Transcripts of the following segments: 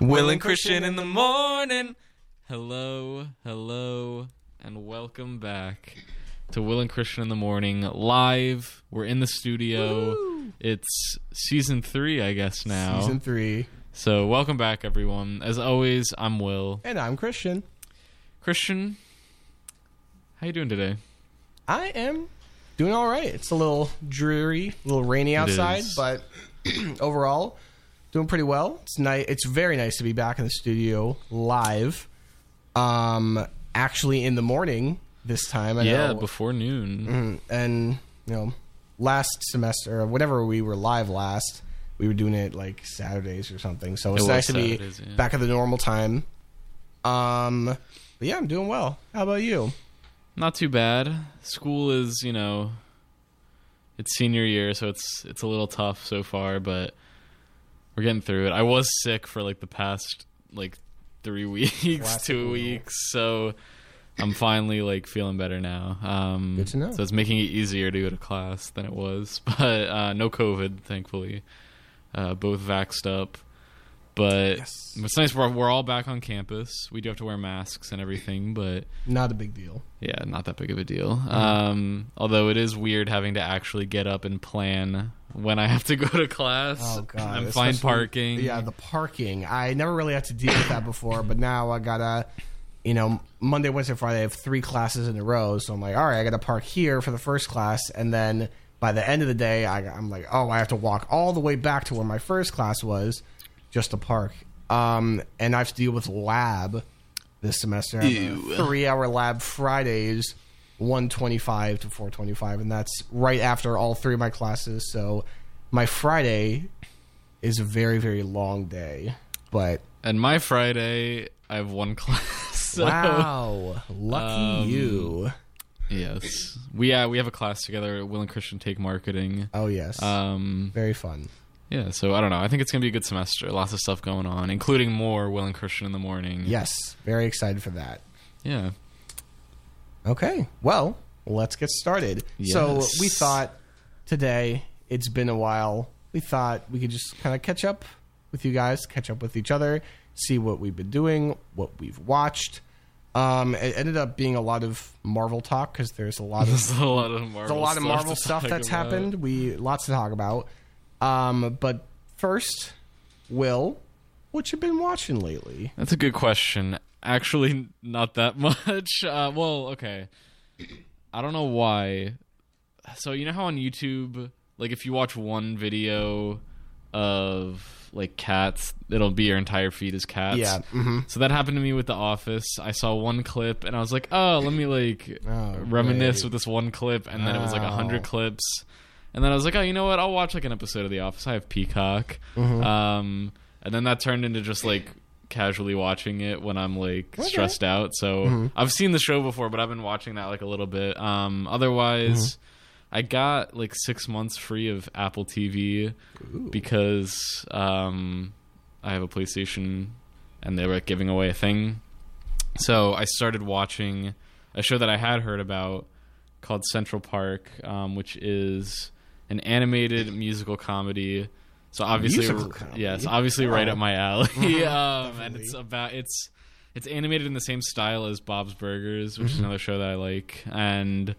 Will and Christian in the morning. Hello, hello, and welcome back to Will and Christian in the morning live. We're in the studio. It's season three, I guess now. Season three. So welcome back, everyone. As always, I'm Will. And I'm Christian. Christian, how you doing today? I am doing all right. It's a little dreary, a little rainy outside, but overall, doing pretty well. It's nice. It's very nice to be back in the studio live. Um, actually, in the morning this time. I yeah, know, before noon. Mm, and you know, last semester, or whenever we were live last, we were doing it like Saturdays or something. So it's was nice to be yeah. back at the normal time. Um, but yeah, I'm doing well. How about you? Not too bad. School is, you know, it's senior year, so it's it's a little tough so far, but we're getting through it. I was sick for like the past like three weeks, Classic two weeks, so I'm finally like feeling better now. Um, Good to know. So it's making it easier to go to class than it was, but uh, no COVID, thankfully. Uh, both vaxxed up, but Yes. it's nice. We're we're all back on campus. We do have to wear masks and everything, but Not a big deal. yeah, not that big of a deal. Um, although it is weird having to actually get up and plan when I have to go to class Oh god, and find parking. Yeah, the parking. I never really had to deal with that before, but now I gotta, you know, Monday, Wednesday, Friday. I have three classes in a row, so I'm like, all right, I gotta park here for the first class, and then by the end of the day, I, I'm like, oh, I have to walk all the way back to where my first class was, just to park. Um, and I have to deal with lab this semester. I have a Ew. Three-hour lab Fridays. 125 to 425 and that's right after all three of my classes so my friday is a very very long day but And my Friday, I have one class. So, wow lucky um, you Yes, we yeah we have a class together. Will and Christian take marketing. oh yes Um, very fun yeah, so I don't know. I think it's gonna be a good semester. Lots of stuff going on, including more Will and Christian in the morning. yes very excited for that yeah. Okay well let's get started so we thought today it's been a while we thought we could just kind of catch up with you guys catch up with each other see what we've been doing what we've watched um, it ended up being a lot of Marvel talk because there's a lot of a lot of Marvel. A lot of stuff Marvel stuff that's about. happened. We lots to talk about. Um, but first, Will, what you been watching lately? That's a good question. Actually, not that much. Uh, well, okay. I don't know why. So you know how on YouTube, like if you watch one video of like cats, it'll be your entire feed is cats. Yeah. hmm So that happened to me with The Office. I saw one clip and I was like, oh, let me like Oh, reminisce with this one clip, and then it was like a hundred clips, and then I was like, oh, you know what? I'll watch like an episode of The Office. I have Peacock, Mm-hmm. um, and then that turned into just like casually watching it when I'm like stressed out. So Mm-hmm. I've seen the show before, but I've been watching that like a little bit. Um, otherwise. Mm-hmm. I got like six months free of Apple TV because um, I have a PlayStation and they were like, giving away a thing. So I started watching a show that I had heard about called Central Park, um, which is an animated musical comedy. So obviously, yes, obviously right Oh. up my alley. um, and it's about it's it's animated in the same style as Bob's Burgers, which is another show that I like, and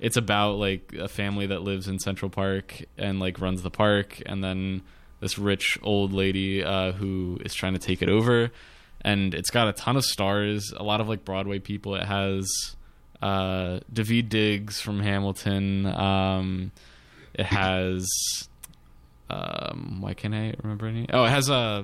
it's about like a family that lives in Central Park and like runs the park, and then this rich old lady uh, who is trying to take it over, and it's got a ton of stars, a lot of like Broadway people. It has uh, Daveed Diggs from Hamilton. Um, it has um, why can't I remember any? Oh, it has a. Uh,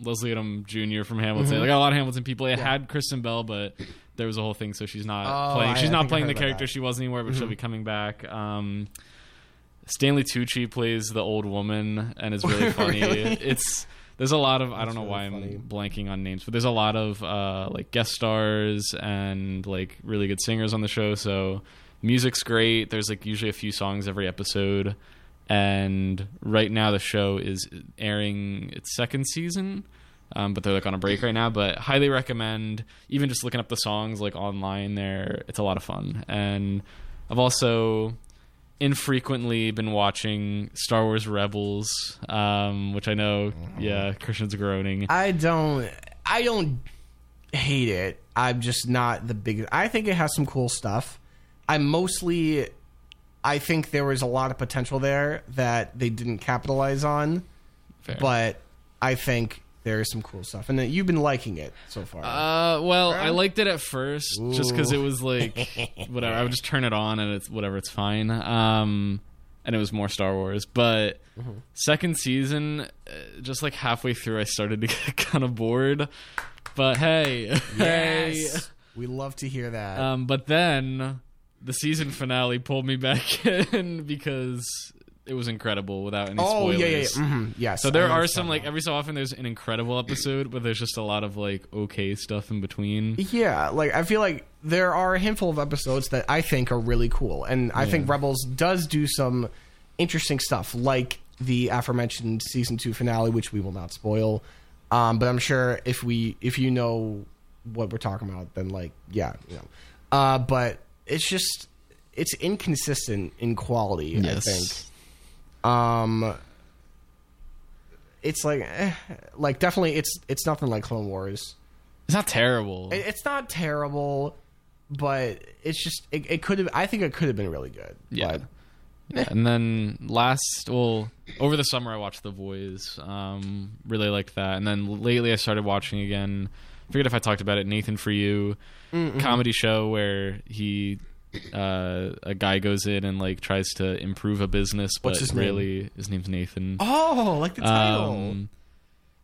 Leslie Odom Jr. from Hamilton. Like a lot of Hamilton people. It had Kristen Bell, but there was a whole thing, so she's not Oh, playing. She's I not I playing the character that. she was anywhere, but she'll be coming back. Um, Stanley Tucci plays the old woman and is really funny. Really? It's there's a lot of I don't know really why I'm blanking on names, but there's a lot of uh, like guest stars and like really good singers on the show. So music's great. There's like usually a few songs every episode, and right now the show is airing its second season. Um, but they're like on a break right now. But highly recommend even just looking up the songs like online. There, it's a lot of fun. And I've also infrequently been watching Star Wars Rebels, um, which I know, yeah, Christian's groaning. I don't. I don't hate it. I'm just not the biggest. I think it has some cool stuff. I mostly. I think there was a lot of potential there that they didn't capitalize on, Fair. but I think there is some cool stuff, and you've been liking it so far. Uh, well, I liked it at first just because it was like whatever. I would just turn it on and it's whatever. It's fine. Um, and it was more Star Wars. But Mm-hmm. second season, uh, just like halfway through, I started to get kind of bored. But hey, hey. we love to hear that. Um, but then the season finale pulled me back in because it was incredible without any oh spoilers. yeah, yeah, yeah. Mhm, yes. So there are some like every so often there's an incredible episode, but there's just a lot of like okay stuff in between. Yeah, like I feel like there are a handful of episodes that I think are really cool, and I think Rebels does do some interesting stuff, like the aforementioned season two finale, which we will not spoil. Um, but I'm sure if we if you know what we're talking about, then like yeah, you know. Uh, but it's just it's inconsistent in quality. I think. Um, it's like, eh, like definitely, it's it's nothing like Clone Wars. It's not terrible. It- It's not terrible, but it's just it, it could have. I think it could have been really good. Yeah. But Yeah, and then last, well, over the summer I watched The Boys. Um, really liked that, and then lately I started watching again. I forget if I talked about it. Nathan for You, comedy show where he, uh, a guy goes in and like tries to improve a business, but What's his name? really his name's Nathan. oh, like the title. Um,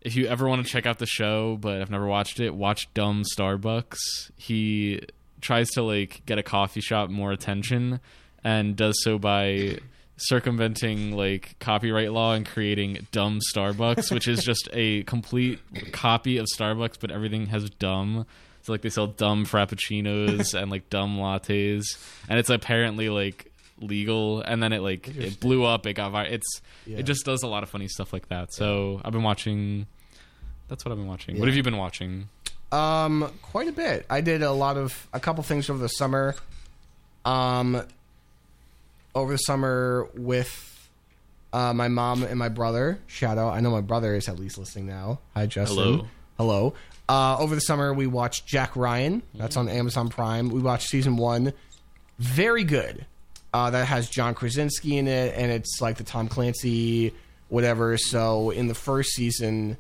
if you ever want to check out the show, but I've never watched it, watch Dumb Starbucks. He tries to like get a coffee shop more attention and does so by circumventing like copyright law and creating dumb Starbucks, which is just a complete copy of Starbucks, but everything has dumb. So like they sell dumb frappuccinos and like dumb lattes, and it's apparently like legal. And then it like it blew up. It got viral. It's Yeah. it just does a lot of funny stuff like that. So I've been watching. That's what I've been watching. What have you been watching? Um, quite a bit. I did a lot of a couple things over the summer. Um, over the summer with uh, my mom and my brother. Shout out! I know my brother is at least listening now. Hi, Justin. Hello. Hello. Uh, over the summer, we watched Jack Ryan. That's on Amazon Prime. We watched season one. Very good. Uh, that has John Krasinski in it, and it's like the Tom Clancy whatever. So in the first season,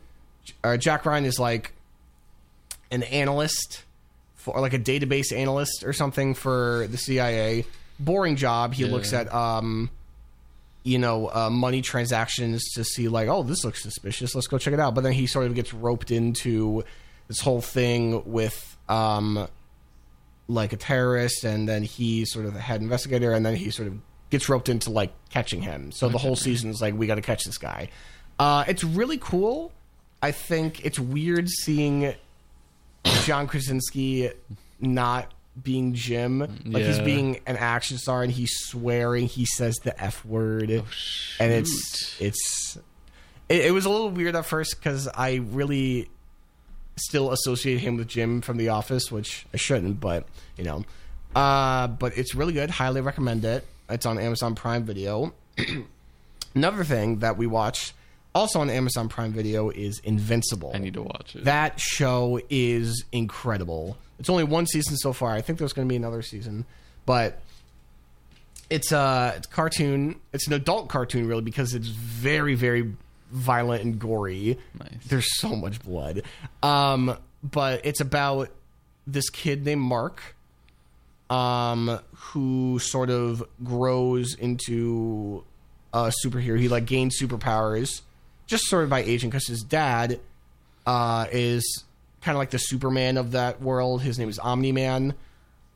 uh, Jack Ryan is like an analyst for like a database analyst or something for the CIA. Boring job. He Yeah. looks at um, you know, uh, money transactions to see like, oh, this looks suspicious. Let's go check it out. But then he sort of gets roped into this whole thing with um, like a terrorist, and then he's sort of the head investigator, and then he sort of gets roped into like catching him. So the whole season is like, we got to catch this guy. Uh, it's really cool. I think it's weird seeing John Krasinski not being Jim. Like he's being an action star and he's swearing. He says the f word, and it's it's it, it was a little weird at first because I really still associate him with Jim from The Office, which I shouldn't, but you know. Uh, but it's really good. Highly recommend it. It's on Amazon Prime Video. Another thing that we watched also on Amazon Prime Video is Invincible. I need to watch it. That show is incredible. It's only one season so far. I think there's going to be another season, but it's a it's cartoon. It's an adult cartoon, really, because it's very, very violent and gory. Nice. There's so much blood. Um, but it's about this kid named Mark, um, who sort of grows into a superhero. He like gains superpowers just sort of by aging because his dad uh, is kind of like the Superman of that world. His name is Omni Man,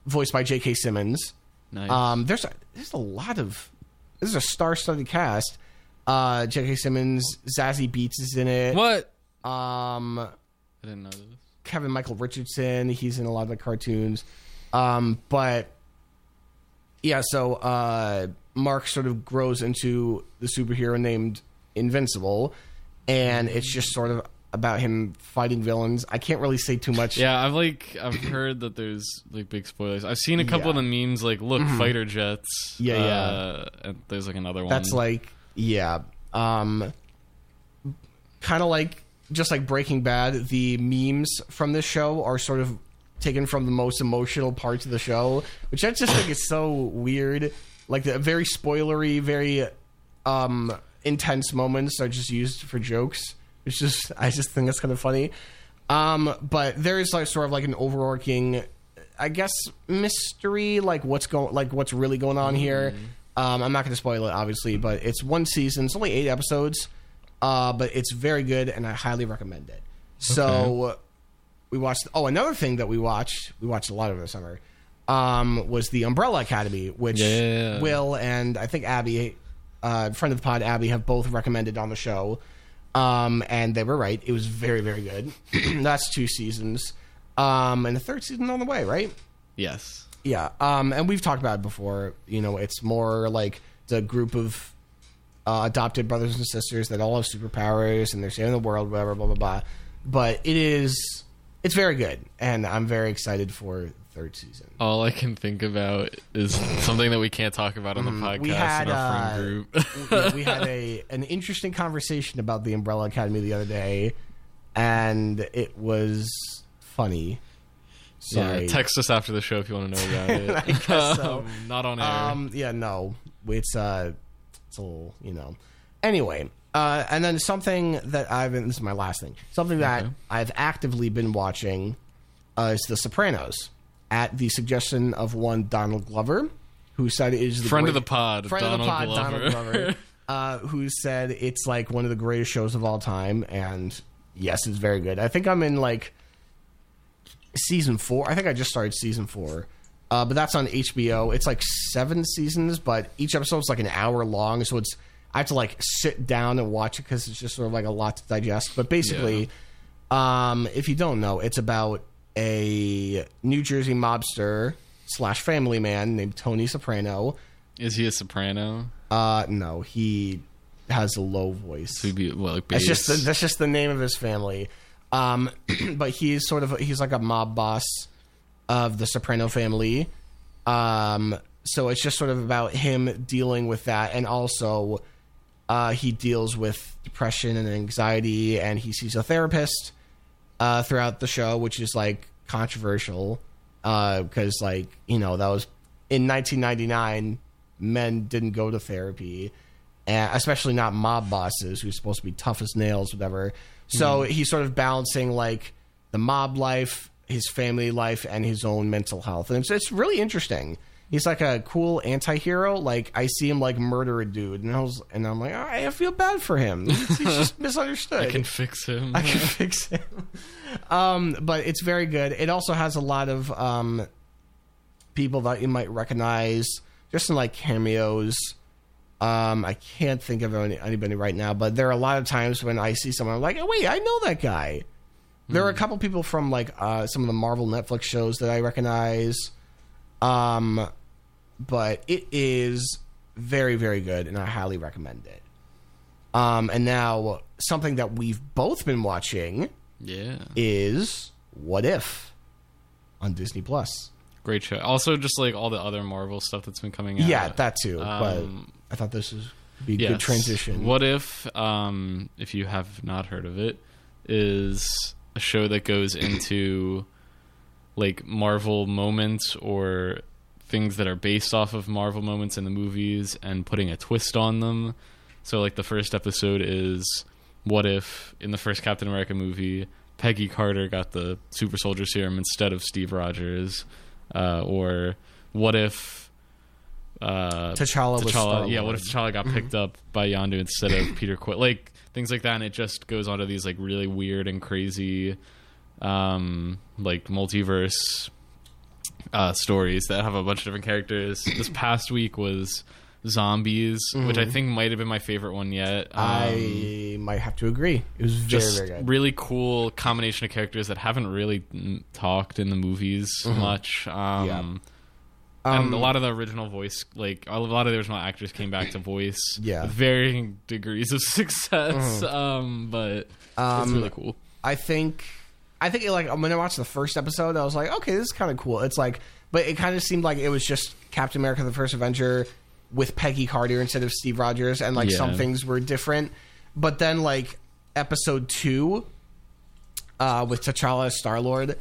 voiced by J.K. Simmons. nice. Um, there's a, there's a lot of this is a star-studded cast. Uh, J.K. Simmons, Zazie Beetz is in it. what? Um, I didn't know this. Kevin Michael Richardson. He's in a lot of the cartoons. Um, but yeah, so uh, Mark sort of grows into the superhero named Invincible, and it's just sort of about him fighting villains. I can't really say too much. Yeah, I've like I've heard that there's like big spoilers. I've seen a couple Yeah. Mm-hmm. of the memes like look fighter jets. Yeah, yeah. uh, And there's like another one. That's like yeah. Um kind of like just like Breaking Bad, the memes from this show are sort of taken from the most emotional parts of the show, which I just think is so weird. Like the very spoilery, very um intense moments are just used for jokes. It's just I just think that's kind of funny. Um but there is like sort of like an overarching I guess mystery, like what's going, like what's really going on here. Um, I'm not going to spoil it, obviously, but it's one season. It's only eight episodes, uh, but it's very good, and I highly recommend it. So we watched. Oh, another thing that we watched, we watched a lot over the summer, um, was the Umbrella Academy, which Yeah. Will and I think Abby, uh, friend of the pod, Abby, have both recommended on the show. Um, and they were right. It was very, very good. That's two seasons. Um, and the third season on the way, right? yes. Yeah. Um, and we've talked about it before. You know, it's more like the group of uh, adopted brothers and sisters that all have superpowers and they're saving the world, whatever, blah blah blah. But it is, it's very good, and I'm very excited for third season. All I can think about is something that we can't talk about on the podcast Mm-hmm. we had, in our uh, friend group. we, we had a an interesting conversation about the Umbrella Academy the other day, and it was funny. Sorry. Yeah, text us after the show if you want to know about it. I guess so. Um, Not on air. Um, yeah, no, it's uh, it's a little, you know. Anyway, uh, and then something that I've been, this is my last thing. Something that Okay. I've actively been watching uh, is The Sopranos, at the suggestion of one Donald Glover, who said it is the Friend of the pod, friend Donald of the pod, Glover. Donald Glover, uh, who said it's like one of the greatest shows of all time, and yes, it's very good. I think I'm in like season four. I think I just started season four. Uh, but that's on HBO. It's like seven seasons, but each episode's like an hour long, so it's I have to like sit down and watch it because it's just sort of like a lot to digest. But basically, um, if you don't know, it's about a New Jersey mobster slash family man named Tony Soprano. Is he a soprano? Uh, no, he has a low voice. So be well, like That's just the, that's just the name of his family. Um, but he's sort of he's like a mob boss of the Soprano family. Um, so it's just sort of about him dealing with that, and also uh, he deals with depression and anxiety, and he sees a therapist uh, throughout the show, which is like controversial because like you know that was in 1999 men didn't go to therapy and especially not mob bosses who's supposed to be tough as nails whatever. So he's sort of balancing like the mob life his family life and his own mental health. And it's, it's really interesting he's like a cool anti-hero like i see him like murder a dude and i was and i'm like i feel bad for him he's just misunderstood I can fix him. I can fix him. Um, but it's very good. It also has a lot of um, people that you might recognize, just in like cameos. Um, I can't think of any, anybody right now, but there are a lot of times when I see someone I'm like, oh, wait, I know that guy. There are a couple people from like uh, some of the Marvel Netflix shows that I recognize. Um, but it is very, very good, and I highly recommend it. Um, and now something that we've both been watching yeah, is What If on Disney Plus. great show. Also, just like all the other Marvel stuff that's been coming out. Yeah, that too. Um, but I thought this was be a Yes. good transition. What if, um, if you have not heard of it, is a show that goes into like Marvel moments or things that are based off of Marvel moments in the movies and putting a twist on them. So, like the first episode is what if in the first Captain America movie Peggy Carter got the super soldier serum instead of Steve Rogers, uh, or what if uh, T'Challa was Star-Lord. yeah, what if T'Challa got picked up by Yondu instead of Peter Quill? Like things like that, and it just goes on to these like really weird and crazy, um, like multiverse uh, stories that have a bunch of different characters. this past week was zombies, which I think might have been my favorite one yet. Um, I might have to agree. It was very, just very good. really cool combination of characters that haven't really talked in the movies much. Um, Mm-hmm. Yeah. and a lot of the original voice, like a lot of the original actors, came back to voice. Yeah. varying degrees of success. Um, but it's really cool. I think I think like when I watched the first episode, I was like, okay, this is kind of cool. It's like, but it kind of seemed like it was just Captain America: The First Avenger with Peggy Carter instead of Steve Rogers, and like some things were different. But then like episode two, uh, with T'Challa as Star Lord.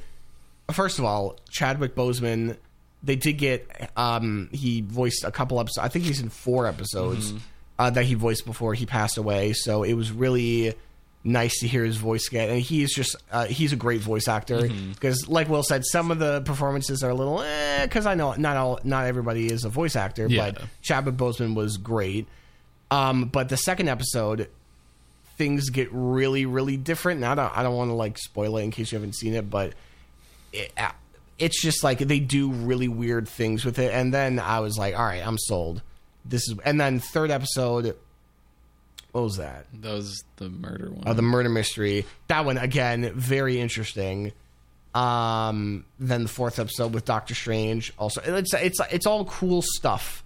First of all, Chadwick Boseman, they did get um, he voiced a couple episodes. I think he's in four episodes uh, that he voiced before he passed away. So it was really nice to hear his voice again. And he's just uh, he's a great voice actor because, like Will said, some of the performances are a little eh. Because I know not all not everybody is a voice actor, Yeah. but Chadwick Boseman was great. Um, but the second episode, things get really, really different. And I don't, I don't want to like spoil it in case you haven't seen it, but it, uh, it's just like they do really weird things with it. And then I was like, all right, I'm sold. This is, and then third episode, what was that? That was the murder one. Uh, the murder mystery. That one again, very interesting. Um, then the fourth episode with Doctor Strange. Also, it's it's it's all cool stuff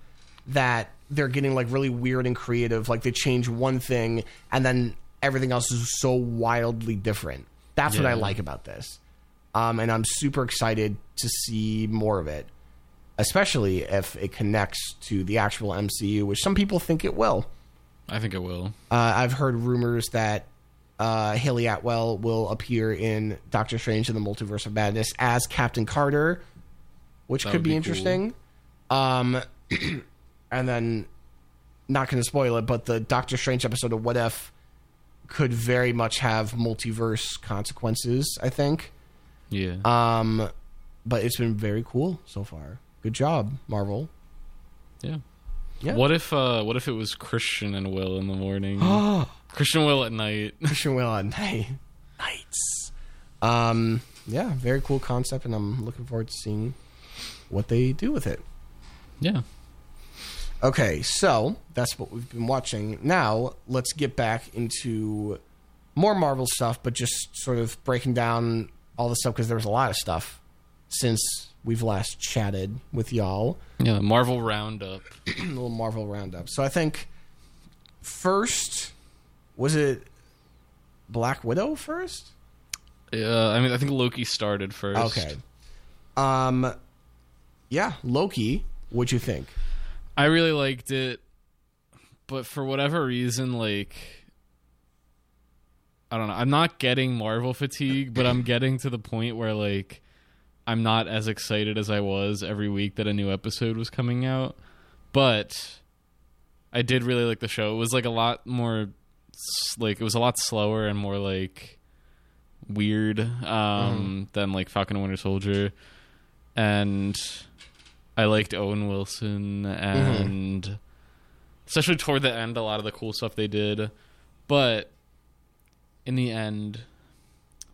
that they're getting like really weird and creative. Like they change one thing and then everything else is so wildly different. That's what I like about this. Um, and I'm super excited to see more of it, especially if it connects to the actual MCU, which some people think it will. I think it will. Uh, I've heard rumors that uh, Hayley Atwell will appear in Doctor Strange in the Multiverse of Madness as Captain Carter, which That could be, be interesting. Um, and then, not going to spoil it, but the Doctor Strange episode of What If could very much have multiverse consequences. I think. Yeah. Um, but it's been very cool so far. Good job, Marvel. yeah. Yeah. What if uh what if it was Christian and Will in the morning? Christian Will at night. Christian Will at night. Nights. Um, yeah, very cool concept, and I'm looking forward to seeing what they do with it. yeah. Okay, so that's what we've been watching. Now let's get back into more Marvel stuff, but just sort of breaking down all the stuff because there was a lot of stuff since we've last chatted with y'all. Yeah, Marvel Roundup. a little Marvel roundup. So I think first was it Black Widow first? Uh, I mean, I think Loki started first. Okay. Um yeah, Loki, what'd you think? I really liked it, but for whatever reason, like I don't know, I'm not getting Marvel fatigue, but I'm getting to the point where like I'm not as excited as I was every week that a new episode was coming out. But I did really like the show. It was like a lot more like it was a lot slower and more like weird um than like Falcon and Winter Soldier. And I liked Owen Wilson and especially toward the end a lot of the cool stuff they did. But in the end,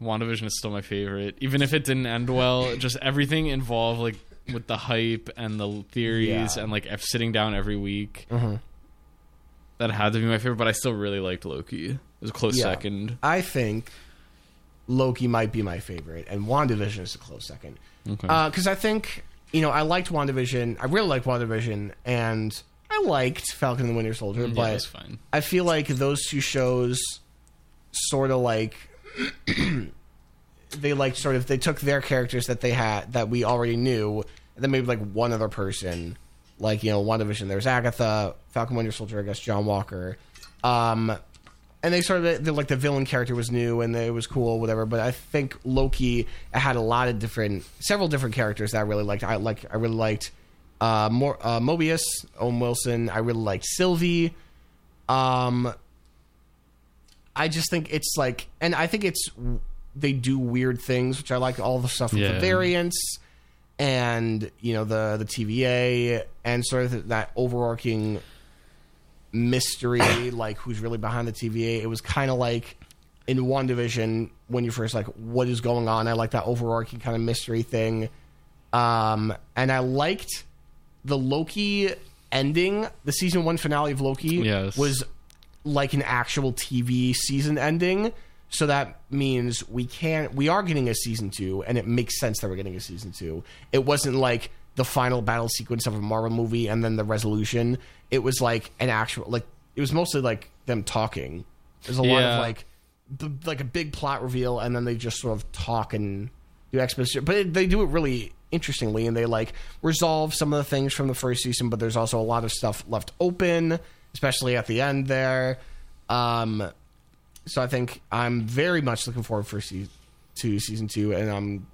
WandaVision is still my favorite. Even if it didn't end well, just everything involved like with the hype and the theories Yeah. and like f- sitting down every week. Mm-hmm. That had to be my favorite, but I still really liked Loki. It was a close Yeah. second. I think Loki might be my favorite, and WandaVision is a close second. Okay. Uh, because I think, you know, I liked WandaVision. I really liked WandaVision, and I liked Falcon and the Winter Soldier, yeah, but fine. I feel like those two shows sort of like they like sort of they took their characters that they had that we already knew and then maybe like one other person. Like you know WandaVision there's Agatha Falcon Winter Soldier I guess John Walker. Um and they sort of like the villain character was new and it was cool whatever but I think Loki had a lot of different several different characters that I really liked. I like I really liked uh more uh, Mobius Owen Wilson. I really liked Sylvie. Um I just think it's like, and I think it's they do weird things, which I like all the stuff with the variants and you know the the TVA and sort of that overarching mystery, like who's really behind the TVA. It was kind of like in WandaVision when you first like what is going on. I like that overarching kind of mystery thing, um, and I liked the Loki ending. The season one finale of Loki Yes. was like an actual TV season ending. So that means we can't. we are getting a season two, and it makes sense that we're getting a season two. It wasn't like the final battle sequence of a Marvel movie and then the resolution. It was like an actual like it was mostly like them talking. There's a lot of like b- like a big plot reveal and then they just sort of talk and do exposition, but it, they do it really interestingly and they like resolve some of the things from the first season. But there's also a lot of stuff left open, especially at the end there. Um, so I think I'm very much looking forward for se- to season two, and I'm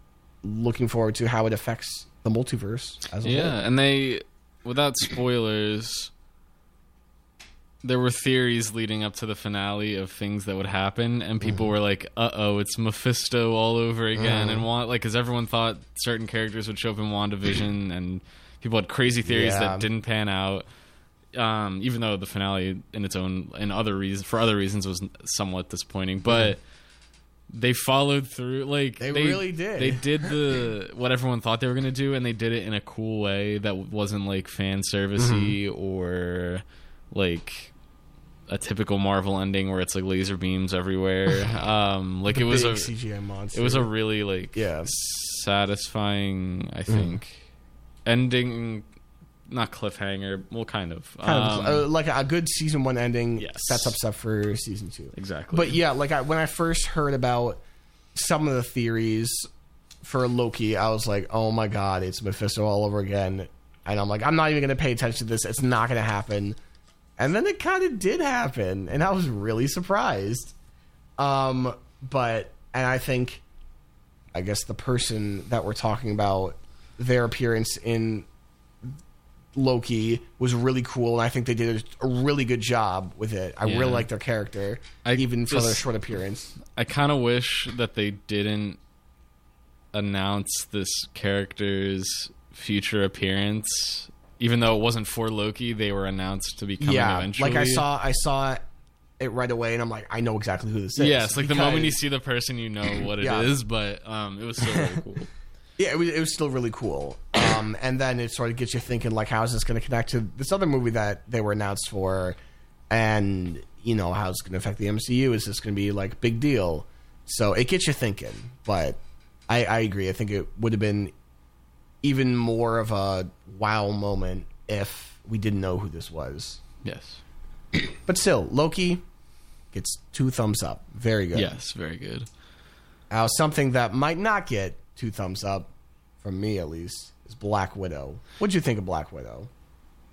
looking forward to how it affects the multiverse as a Yeah, whole. and they, without spoilers, there were theories leading up to the finale of things that would happen, and people Mm-hmm. were like, "Uh oh, it's Mephisto all over again," and want like because everyone thought certain characters would show up in WandaVision, and people had crazy theories Yeah. that didn't pan out. Um, even though the finale, in its own and other reasons, for other reasons, was somewhat disappointing, but. They followed through, like They really did. They did the what everyone thought they were gonna do, and they did it in a cool way that wasn't like fan servicey Mm-hmm. or like a typical Marvel ending where it's like laser beams everywhere. um, like it was a CGI monster. it was a really like Yeah. satisfying, I think, ending. Not cliffhanger. Well, kind of. kind Um, of uh, like a good season one ending Yes. sets up stuff for season two. exactly. But yeah, like I, when I first heard about some of the theories for Loki, I was like, "Oh my god, it's Mephisto all over again!" And I'm like, "I'm not even going to pay attention to this. It's not going to happen." And then it kind of did happen, and I was really surprised. Um, but and I think, I guess the person that we're talking about, their appearance in Loki was really cool, and I think they did a really good job with it. I Yeah. really like their character, I even for their short appearance. I kind of wish that they didn't announce this character's future appearance, even though it wasn't for Loki. They were announced to be coming yeah, eventually. like I saw, I saw it right away, and I'm like, I know exactly who this is. Yes, like the moment you see the person, you know what it is. Yeah. But um, it was still really cool. Yeah, it was, it was still really cool. Um, and then it sort of gets you thinking, like, how is this going to connect to this other movie that they were announced for? And, you know, how it's going to affect the MCU? Is this going to be, like, big deal? So it gets you thinking. But I, I agree. I think it would have been even more of a wow moment if we didn't know who this was. Yes, But still, Loki gets two thumbs up. Very good. yes, very good. Now, something that might not get two thumbs up, from me at least, is Black Widow. What'd you think of Black Widow?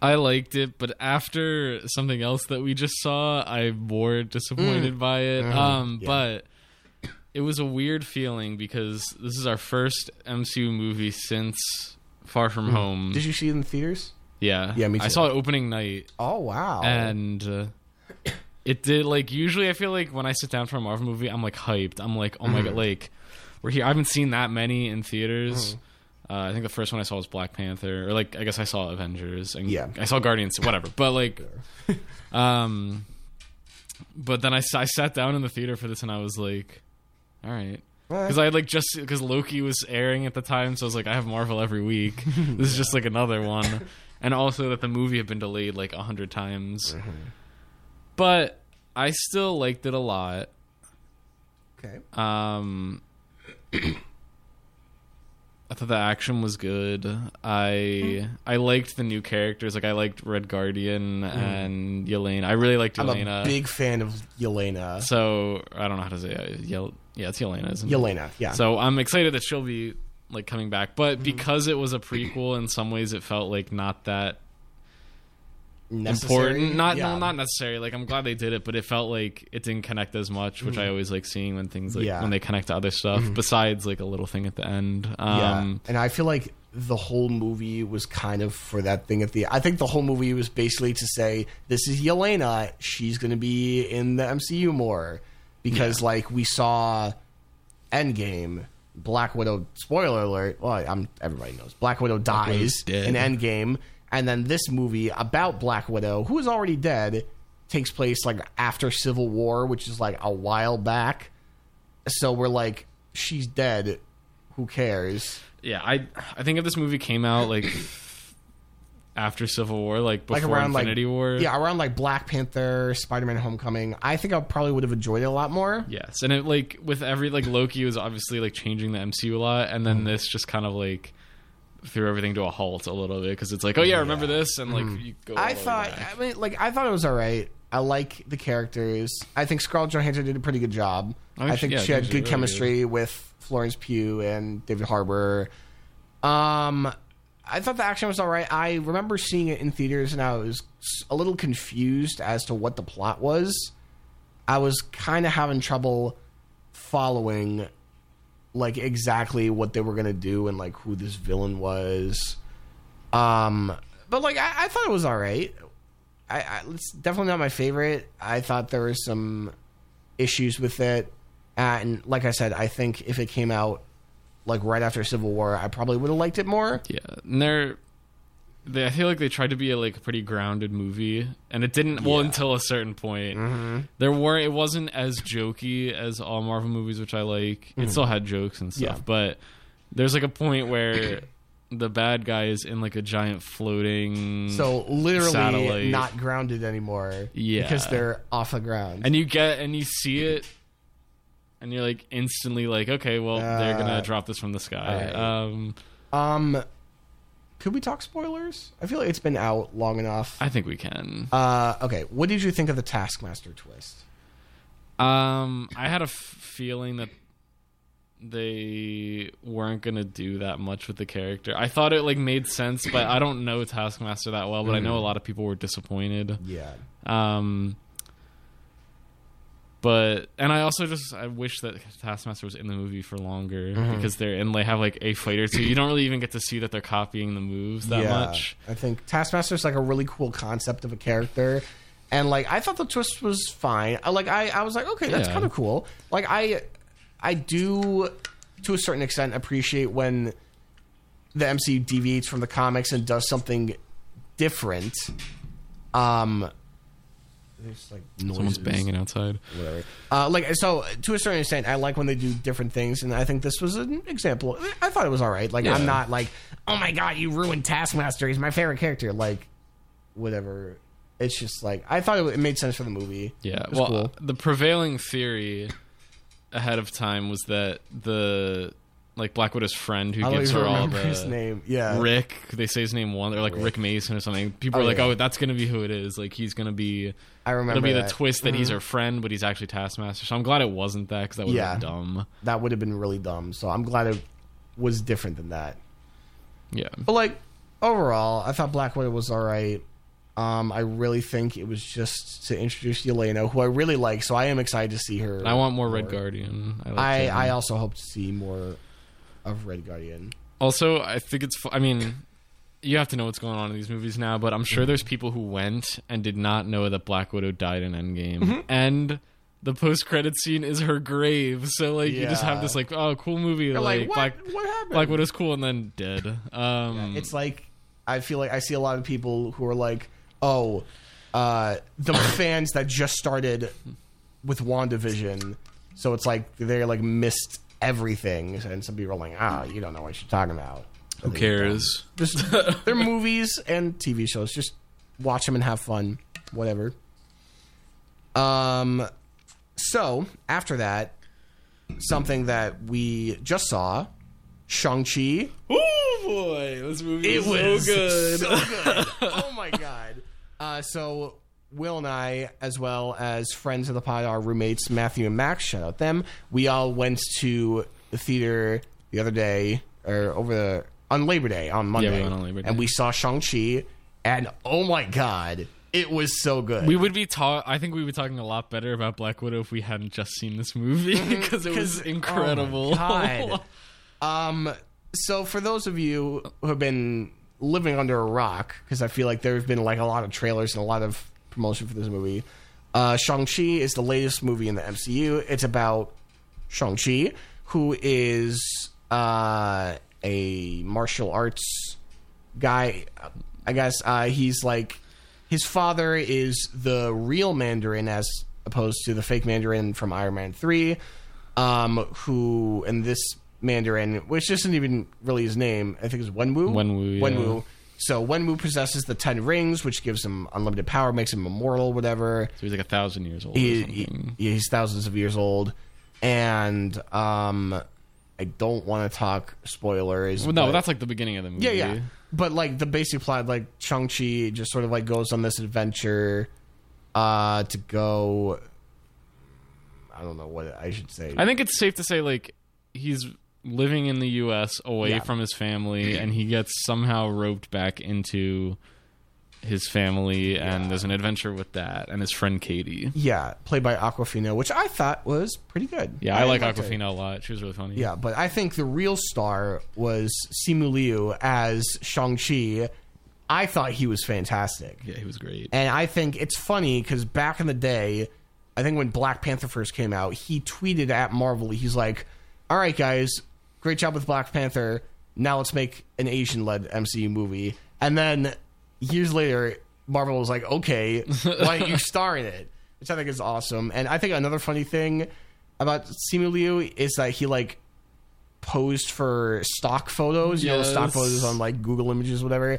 I liked it, but after something else that we just saw, I'm more disappointed by it. Um, Mm. Yeah. but it was a weird feeling because this is our first MCU movie since Far From Home. Mm. Did you see it in the theaters? yeah, Yeah, me I saw it opening night, Oh wow! and uh, it did like usually. I feel like when I sit down for a Marvel movie, I'm like hyped. I'm like, oh my Mm-hmm. god, like we're here. I haven't seen that many in theaters. Uh, I think the first one I saw was Black Panther, or like I guess I saw Avengers, and Yeah. I saw Guardians, whatever. But like, um, but then I, I sat down in the theater for this, and I was like, all right, because I had like just because Loki was airing at the time, so I was like, I have Marvel every week. this is just like another one, and also that the movie had been delayed like a hundred times. But I still liked it a lot. okay. Um, I thought the action was good. I hmm. I liked the new characters. Like I liked Red Guardian hmm. and Yelena. I really liked I'm Yelena. a big fan of Yelena. so I don't know how to say it. Uh, Yel- yeah, it's Yelena, isn't it? Yelena, yeah. So I'm excited that she'll be like coming back. But hmm. because it was a prequel, in some ways it felt like not that Necessary? important. Not yeah. no, not necessary. Like I'm glad they did it, but it felt like it didn't connect as much, which I always like seeing when things like Mm. Yeah. When they connect to other stuff. Besides like a little thing at the end. Um, yeah. And I feel like the whole movie was kind of for that thing at the. I think the whole movie was basically to say this is Yelena. She's going to be in the MCU more because like we saw Endgame. Black Widow. Spoiler alert. Well, I'm everybody knows Black Widow dies dead. in Endgame, and then this movie about Black Widow, who is already dead, takes place like after Civil War, which is like a while back. So we're like, she's dead. Who cares? yeah, I I think if this movie came out like after Civil War, like before like around Infinity like War, yeah, around like Black Panther, Spider Man Homecoming. I think I probably would have enjoyed it a lot more. Yes, and it like with every like Loki was obviously like changing the MCU a lot, and Mm. then this just kind of like threw everything to a halt a little bit because it's like, oh yeah, remember this, and like you go. I thought, back. I mean, like, I thought it was all right. I like the characters. I think Scarlett Johansson did a pretty good job. I I think think she- yeah, she had good really chemistry with Florence Pugh and David Harbour. Um, I thought the action was all right. I remember seeing it in theaters, and I was a little confused as to what the plot was. I was kind of having trouble following, like exactly what they were gonna do and like who this villain was. Um, but like I, I thought it was all right. I, I it's definitely not my favorite. I thought there were some issues with it, and like I said, I think if it came out like right after Civil War, I probably would have liked it more. Yeah, and they're. They, I feel like they tried to be a, like a pretty grounded movie, and it didn't. Well, Yeah. Mm-hmm. until a certain point, there were. It wasn't as jokey as all Marvel movies, which I like. It still had jokes and stuff, Mm-hmm. Yeah. but there's like a point where the bad guy is in like a giant floating. So literally Satellite. not grounded anymore. Yeah. because they're off the ground. and you get and you see it, and you're like instantly like, okay, well they're gonna Uh, drop this from the sky. alright. Um, um, could we talk spoilers? I feel like it's been out long enough. I think we can. Uh, okay, what did you think of the Taskmaster twist? Um, I had a f- feeling that they weren't gonna do that much with the character. I thought it like made sense, but I don't know Taskmaster that well. But I know a lot of people were disappointed. Yeah, Um, but and I also just I wish that Taskmaster was in the movie for longer Mm-hmm. because they're and they have like a fight or two. You don't really even get to see that they're copying the moves that yeah. much. I think Taskmaster's like a really cool concept of a character. And like I thought the twist was fine. I like I, I was like, okay, that's Yeah. kind of cool. Like I I do to a certain extent appreciate when the MCU deviates from the comics and does something different. Um there's like noises. Someone's banging outside. whatever. Uh, like so, to a certain extent, I like when they do different things, and I think this was an example. I thought it was all right. Like Yeah. I'm not like, oh my god, you ruined Taskmaster. He's my favorite character. Like, whatever. It's just like I thought it, made sense for the movie. Yeah. Well, cool. the prevailing theory ahead of time was that the like Black Widow's friend who I gives her all the his name. Yeah, Rick. They say his name one or like Rick, Mason or something. People Oh, are like, yeah. "Oh, that's gonna be who it is." Like he's gonna be. I remember. It'll be the that. Mm-hmm. twist that he's her friend, but he's actually Taskmaster. So I'm glad it wasn't that because that would Yeah. have been dumb. That would have been really dumb. So I'm glad it was different than that. Yeah. But like overall, I thought Black Widow was all right. Um, I really think it was just to introduce Yelena, who I really like. So I am excited to see her. I want more Red Guardian. I, like I. I also hope to see more of Red Guardian. Also, I think it's. I mean, you have to know what's going on in these movies now, but I'm sure there's people who went and did not know that Black Widow died in Endgame, Mm-hmm. and the post-credit scene is her grave. So like, you just have this like, oh, cool movie, They're like, like, what? Black what happened? Black Widow's cool, and then dead. Um, It's like I feel like I see a lot of people who are like, oh, uh, the fans that just started with WandaVision, so it's like they like missed everything, and some people are like, ah, you don't know what you're talking about. who cares? Just they're movies and TV shows. Just watch them and have fun. Whatever. Um. So after that, something that we just saw, Shang Chi. Oh boy, this movie It is was so good. so good. oh my god. Uh, so Will and I, as well as friends of the pod, our roommates Matthew and Max, shout out them. We all went to the theater the other day, or over the on Labor Day on Monday, went on Labor Day. and we saw Shang Chi, and oh my god, it was so good. We would be talk. I think we would be talking a lot better about Black Widow if we hadn't just seen this movie because it was incredible. oh my God. Um, so for those of you who have been living under a rock, because I feel like there have been like a lot of trailers and a lot of promotion for this movie. Uh, Shang Chi is the latest movie in the MCU. It's about Shang Chi, who is uh, a martial arts guy. I guess uh, he's like his father is the real Mandarin as opposed to the fake Mandarin from Iron Man three. Um, who and this Mandarin, which isn't even really his name, I think it's Wenwu. Wenwu, yeah. Wenwu. So Wenwu possesses the ten rings, which gives him unlimited power, makes him immortal, whatever. So he's like a thousand years old. or He, something. he- he's thousands of years old, and um, I don't want to talk spoilers. Well, no, but- that's like the beginning of the movie. yeah, yeah. But like the basic plot, like Shang Chi just sort of like goes on this adventure uh to go. I don't know what I should say. I think it's safe to say like he's living in the U.S. away Yeah. from his family, and he gets somehow roped back into his family, and there's an adventure with that and his friend Katie. yeah, played by Awkwafina, which I thought was pretty good. Yeah, I, like liked it. Awkwafina a lot. She was really funny. Yeah, but I think the real star was Simu Liu as Shang Chi. I thought he was fantastic. yeah, he was great. And I think it's funny because back in the day, I think when Black Panther first came out, he tweeted at Marvel, he's like, All right, guys, great job with Black Panther. Now let's make an Asian led MCU movie. And then years later, Marvel was like, Okay, why don't you star in it? Which I think is awesome. And I think another funny thing about Simu Liu is that he like posed for stock photos, you know, stock photos on like Google Images, whatever.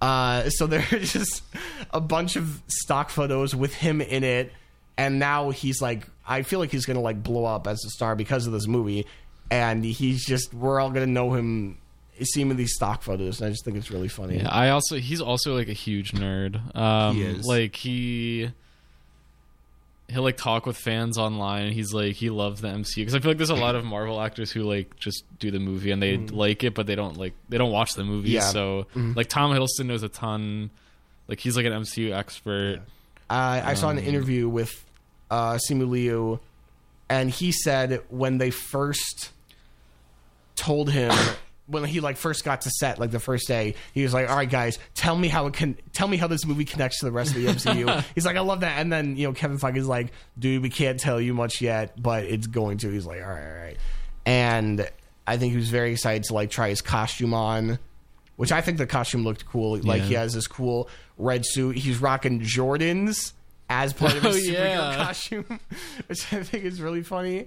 Uh, so there's just a bunch of stock photos with him in it, and now he's like, I feel like he's gonna like blow up as a star because of this movie, and he's just we're all gonna know him seeing in these stock photos, and I just think it's really funny. Yeah, I also he's also like a huge nerd. Um, He is. Like he he'll like talk with fans online. He's like he loves the MCU because I feel like there's a lot of Marvel actors who like just do the movie and they like it, but they don't like they don't watch the movie. Mm. Yeah. So like Tom Hiddleston knows a ton. Like he's like an MCU expert. Uh, I saw an interview with uh, Simu Liu, and he said when they first told him when he like first got to set, like the first day, he was like, "All right, guys, tell me how it can tell me how this movie connects to the rest of the MCU." He's like, "I love that," and then you know Kevin Feige is like, "Dude, we can't tell you much yet, but it's going to." He's like, "All right, all right," and I think he was very excited to like try his costume on. Which I think the costume looked cool. Like Yeah. he has this cool red suit. He's rocking Jordans as part of his Oh, superhero yeah. costume, which I think is really funny.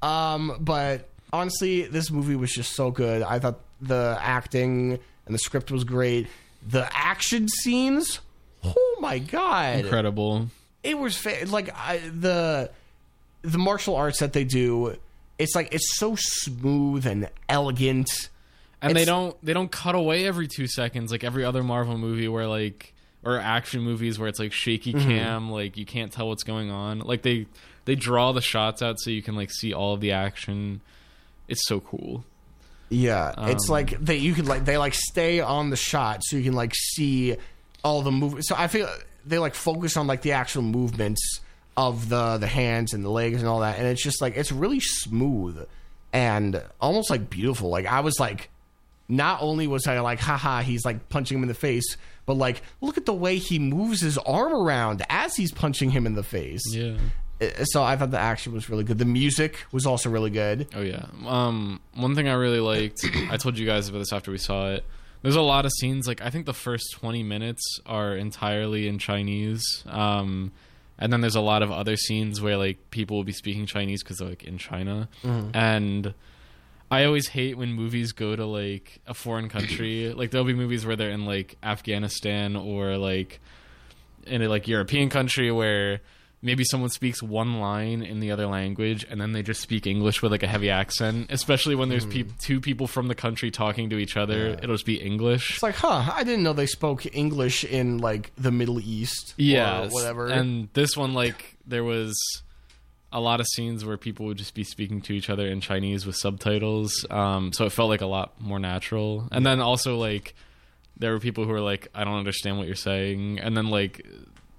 Um, but honestly, this movie was just so good. I thought the acting and the script was great. The action scenes, oh my god, Incredible. it was fa- like I, the the martial arts that they do. It's like it's so smooth and elegant. And they don't they don't cut away every two seconds like every other Marvel movie where like or action movies where it's like shaky Mm-hmm. cam, like you can't tell what's going on. Like they they draw the shots out so you can like see all of the action. It's so cool. Yeah, it's Um, like they you can like they like stay on the shot so you can like see all the movement. So I feel they like focus on like the actual movements of the the hands and the legs and all that, and it's just like it's really smooth and almost like beautiful. Like I was like, not only was I like, haha, he's like punching him in the face, but like look at the way he moves his arm around as he's punching him in the face. Yeah. Uh, So I thought the action was really good. The music was also really good. Oh yeah. Um, one thing I really liked. I told you guys about this after we saw it. There's a lot of scenes. Like I think the first 20 minutes are entirely in Chinese. Um, and then there's a lot of other scenes where like people will be speaking Chinese because they're like in China. And I always hate when movies go to like a foreign country. like there'll be movies where they're in like Afghanistan or like in a like European country where maybe someone speaks one line in the other language and then they just speak English with like a heavy accent. Especially when there's peop two people from the country talking to each other, it'll just be English. It's like, huh? I didn't know they spoke English in like the Middle East. Yeah, or whatever. And this one, like, there was a lot of scenes where people would just be speaking to each other in Chinese with subtitles. Um, so it felt like a lot more natural. And then also, like, there were people who were like, "I don't understand what you're saying," and then like,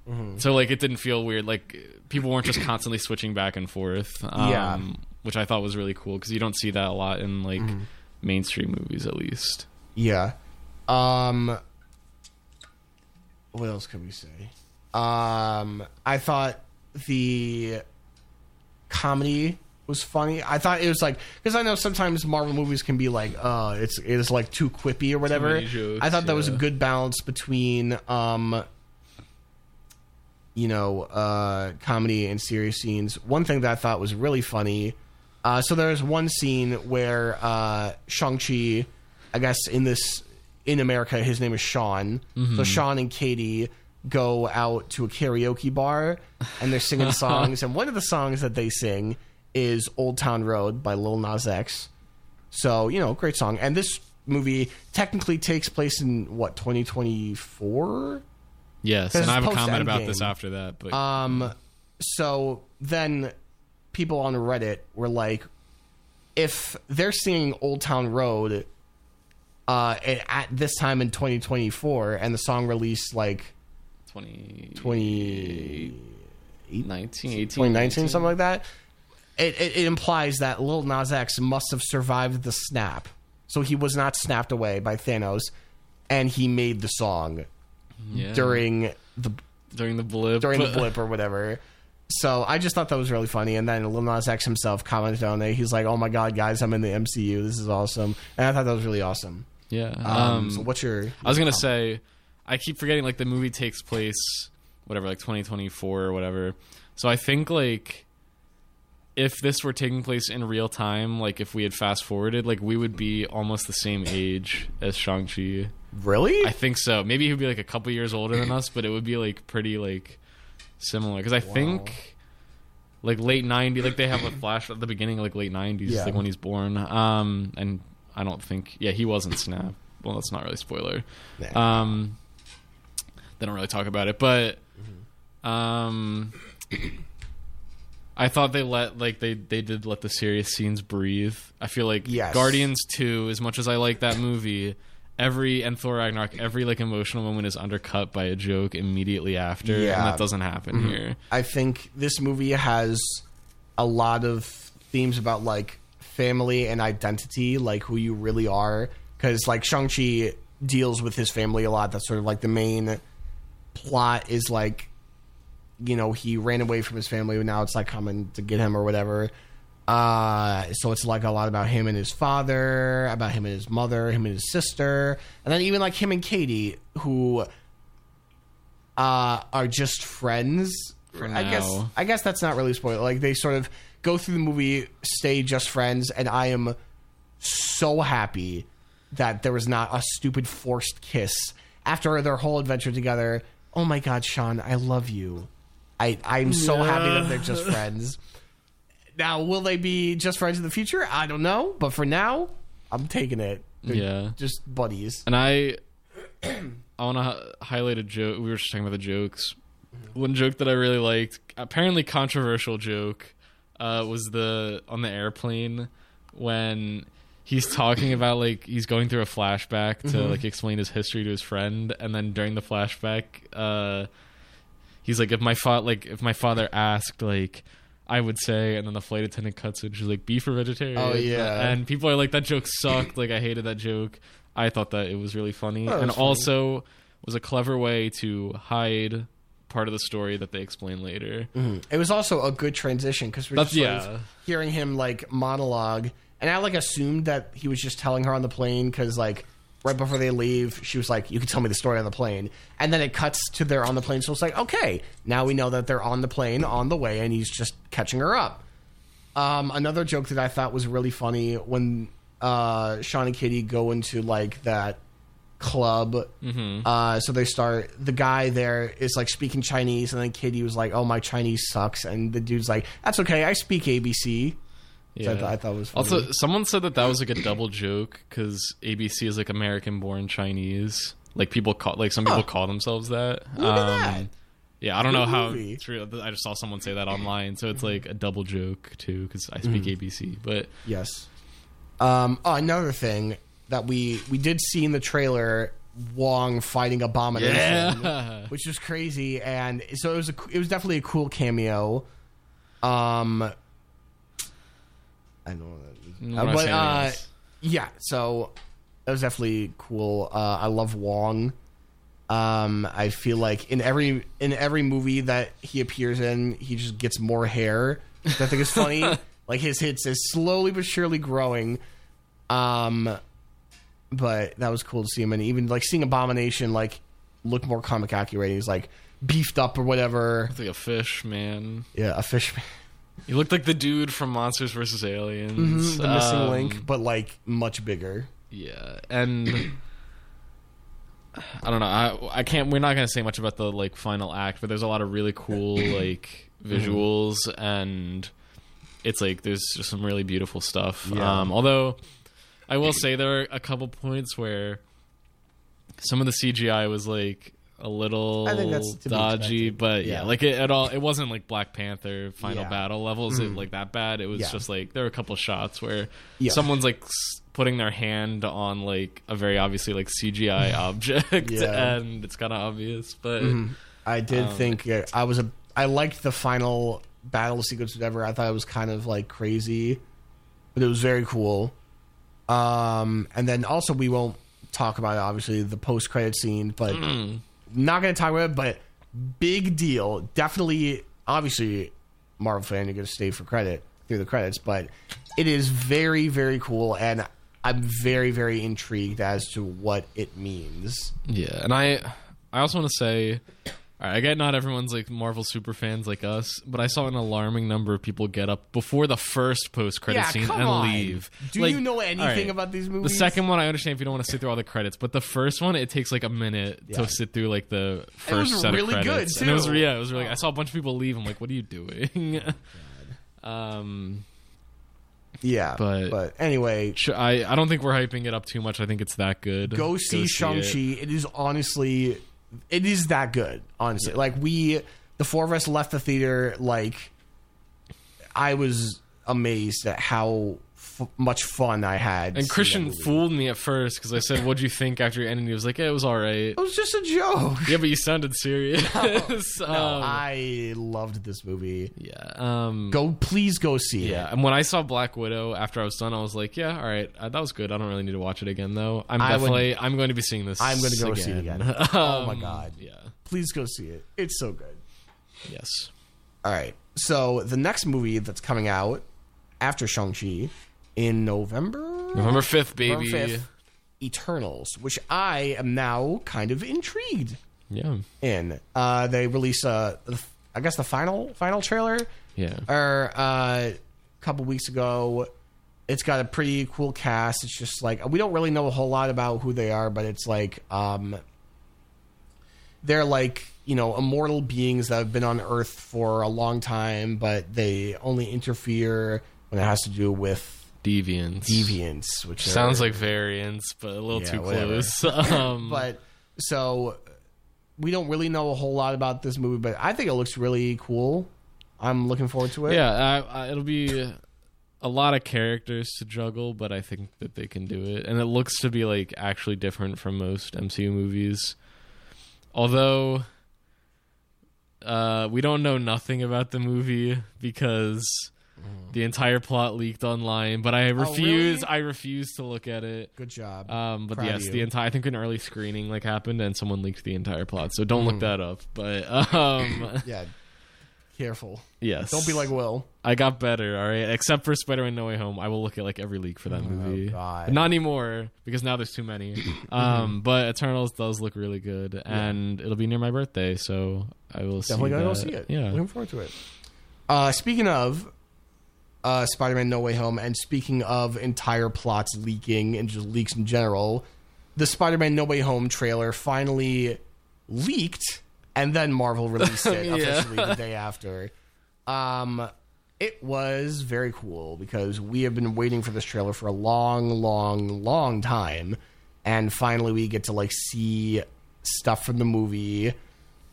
Mm-hmm. so like it didn't feel weird. Like people weren't just constantly switching back and forth. Um, Yeah. which I thought was really cool because you don't see that a lot in like Mm-hmm. mainstream movies, at least. yeah. Um. What else could we say? Um, I thought the comedy was funny. I thought it was like because I know sometimes Marvel movies can be like, uh, it's it is like too quippy or whatever. jokes, I thought that was a good balance between um, you know, uh, comedy and serious scenes. One thing that I thought was really funny. Uh, so there's one scene where uh, Shang Chi, I guess in this in America, his name is Sean. So Sean and Katie go out to a karaoke bar and they're singing songs. And one of the songs that they sing is "Old Town Road" by Lil Nas X. So you know, great song. And this movie technically takes place in what 2024. Yes, and I have a comment about this after that. But Um, so then people on Reddit were like, if they're singing Old Town Road uh, at at this time in 2024 and the song released like 20, 20, 19, 18, 2019, something like that, it, it, it implies that Lil Nas X must have survived the snap. So he was not snapped away by Thanos, and he made the song yeah. during the during the blip. during the blip or whatever. So I just thought that was really funny. And then Lil Nas X himself commented on it. He's like, "Oh my god, guys, I'm in the MCU. This is awesome." And I thought that was really awesome. yeah. Um, Um, so what's your? I was gonna say, I keep forgetting like the movie takes place, whatever, like 2024 or whatever. So I think like if this were taking place in real time, like if we had fast forwarded, like we would be almost the same age as Shang Chi. really? I think so. Maybe he would be like a couple years older than us, but it would be like pretty like similar. Because I think like late 90s, like they have a flash at the beginning, like late 90s, Yeah. like when he's born. Um, and I don't think, yeah, he wasn't Snap. Well, that's not really spoiler. Nah. Um, they don't really talk about it, but Mm-hmm. um, I thought they let like they they did let the serious scenes breathe. I feel like Yes. Guardians Two, as much as I like that movie, every and Thor Ragnarok, every like emotional moment is undercut by a joke immediately after, Yeah. Mm-hmm. and that doesn't happen here. I think this movie has a lot of themes about like family and identity, like who you really are. Because like Shang Chi deals with his family a lot. That's sort of like the main plot is like, you know, he ran away from his family, now it's like coming to get him or whatever. Uh, so it's like a lot about him and his father, about him and his mother, him and his sister, and then even like him and Katie, who uh, are just friends. For I guess. I guess that's not really spoiler. Like they sort of go through the movie, stay just friends, and I am so happy that there was not a stupid forced kiss after their whole adventure together. Oh my god, Sean, I love you. I I'm so happy that they're just friends. Now, will they be just friends in the future? I don't know, but for now, I'm taking it. They're Yeah. just buddies. And I, I want to highlight a joke. We were just talking about the jokes. One joke that I really liked, apparently controversial joke, uh, was the on the airplane when he's talking about like he's going through a flashback to like explain his history to his friend, and then during the flashback, uh, he's like, if my father like if my father asked like. I would say, and then the flight attendant cuts in. She's like, "Beef or vegetarian?" Oh, yeah. and people are like, "That joke sucked." like, I hated that joke. I thought that it was really funny, Oh, and funny. also was a clever way to hide part of the story that they explain later. Mm-hmm. It was also a good transition because we're just yeah. hearing him like monologue, and I like assumed that he was just telling her on the plane because like right before they leave, she was like, "You can tell me the story on the plane," and then it cuts to they're on the plane. So it's like, okay, now we know that they're on the plane on the way, and he's just catching her up. Um, another joke that I thought was really funny when uh, Sean and Katie go into like that club. Uh, so they start. The guy there is like speaking Chinese, and then Katie was like, "Oh, my Chinese sucks," and the dude's like, "That's okay. I speak ABC." Yeah, I thought- I thought it was funny. also someone said that that was like a double joke because ABC is like American-born Chinese. Like people call, like some people Huh. call themselves that. Look at that. Yeah, I don't know how movie. true. I just saw someone say that online, so it's like a double joke too because I speak Mm-hmm. ABC. But Yes. Um, oh, another thing that we we did see in the trailer, Wong fighting Abomination, yeah, which was crazy, and so it was a it was definitely a cool cameo. Um, I know. What that is. Uh, but uh, yeah, so that was definitely cool. Uh, I love Wong. Um, I feel like in every in every movie that he appears in, he just gets more hair. Which I think is funny. like his hits is slowly but surely growing. Um, but that was cool to see him, and even like seeing Abomination like look more comic accurate. He's like beefed up or whatever. It's like a fish, man. Yeah, a fish. He looked like the dude from Monsters vs. Aliens. the missing Um, link, but like much bigger. Yeah, and I don't know. I I can't. We're not gonna say much about the like final act, but there's a lot of really cool like visuals, and it's like there's just some really beautiful stuff. Yeah. Um, although I will say there are a couple points where some of the CGI was like a little I think that's dodgy, but yeah, Yeah. like it at all. It wasn't like Black Panther final Yeah. battle levels. It like that bad. It was Yeah. just like there were a couple shots where someone's like putting their hand on like a very obviously like CGI object, and it's kind of obvious. But I did Um, think uh, I was a. I liked the final battle sequence, whatever. I thought it was kind of like crazy, but it was very cool. Um, and then also we won't talk about obviously the post credit scene, but Mm. Not going to talk about it. But big deal, definitely. Obviously, Marvel fan, you're going to stay for credit through the credits, but it is very very cool, and I'm very very intrigued as to what it means. Yeah, and I I also want to say, right, I get not everyone's like Marvel super fans like us, but I saw an alarming number of people get up before the first post credit Yeah, scene come and on. leave. Do Like, you know anything right, about these movies? The movies? second one, I understand if you don't want to sit through all the credits, but the first one, it takes like a minute Yeah. to sit through like the It was first set really of good, credits. And it was too. yeah, it was really. I saw a bunch of people leave. I'm like, what are you doing? um, Yeah, But- but anyway, sh- I I don't think we're hyping it up too much. I think it's that good. go see Shang it. Chi. It is honestly, it is that good. Honestly, like we, the four of us left the theater. Like, I was amazed at how f- much fun I had. And Christian fooled me at first because I said, "What'd you think after it ended?" He was like, "Yeah, it was all right." It was just a joke. Yeah, but you sounded serious. No, Um, I loved this movie. yeah. Um, Go, please go see yeah. it. And when I saw Black Widow after I was done, I was like, "Yeah, all right, uh, that was good. I don't really need to watch it again, though. I'm I would- definitely I'm going to be seeing this. I'm gonna go see it again. Oh my Um, God. Yeah. Please go see it. It's so good. Yes. All right. So the next movie that's coming out after Shang Chi in November, November fifth, baby. November 5th, Eternals, which I am now kind of intrigued Yeah. in. Uh, they release uh, I guess, the final final trailer Yeah. or uh, a couple weeks ago. It's got a pretty cool cast. It's just like we don't really know a whole lot about who they are, but it's like um, they're like you know immortal beings that have been on Earth for a long time, but they only interfere when it has to do with Deviants. deviants, which Sounds are, like variants, but a little Yeah, too close. um, But so we don't really know a whole lot about this movie, but I think it looks really cool. I'm looking forward to it. yeah, I, I, it'll be a lot of characters to juggle, but I think that they can do it, and it looks to be like actually different from most MCU movies. Although uh, we don't know nothing about the movie because the entire plot leaked online, but I refuse. Oh, really? I refuse to look at it. Good job. Um, but Proud yes, the entire I think an early screening like happened and someone leaked the entire plot. So don't Mm. look that up. But um, yeah. Careful. yes, Don't be like Will. I got better. All right, except for Spider-Man: No Way Home, I will look at like every leak for that movie. Oh, God. But not anymore because now there's too many. um, but Eternals does look really good, and it'll be near my birthday, so I will Definitely see gotta go see it. Yeah, Looking forward to it. Uh, speaking of uh, Spider-Man: No Way Home, and speaking of entire plots leaking and just leaks in general, the Spider-Man: No Way Home trailer finally leaked, and then Marvel released it Yeah. officially the day after. Um, it was very cool because we have been waiting for this trailer for a long, long, long time, and finally we get to like see stuff from the movie.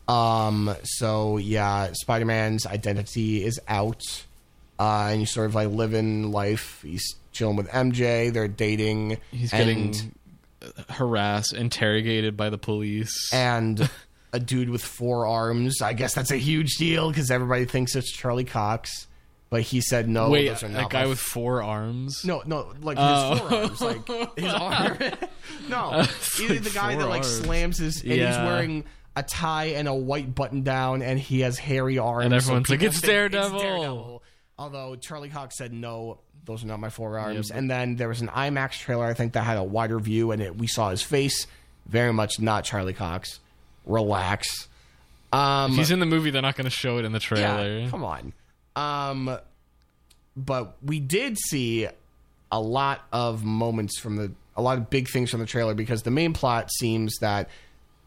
Um, so yeah, Spider Man's identity is out. Uh, and you sort of like living life. He's chilling with MJ. They're dating. he's and, getting harassed, interrogated by the police. and a dude with four arms. I guess that's a huge deal because everybody thinks it's Charlie Cox, but he said no. Wait, those not guy my with four arms? No, no, like Oh. his forearms, like his arm. no, It's either the guy that like arms. slams his, and he's wearing a tie and a white button down, and he has hairy arms. And everyone's like, people "It's Daredevil." Although Charlie Cox said no, those are not my forearms. Yeah, and then there was an IMAX trailer, I think, that had a wider view, and it, we saw his face. Very much not Charlie Cox. Relax. Um, If he's in the movie, they're not going to show it in the trailer. yeah, come on. Um, but we did see a lot of moments from the, a lot of big things from the trailer because the main plot seems that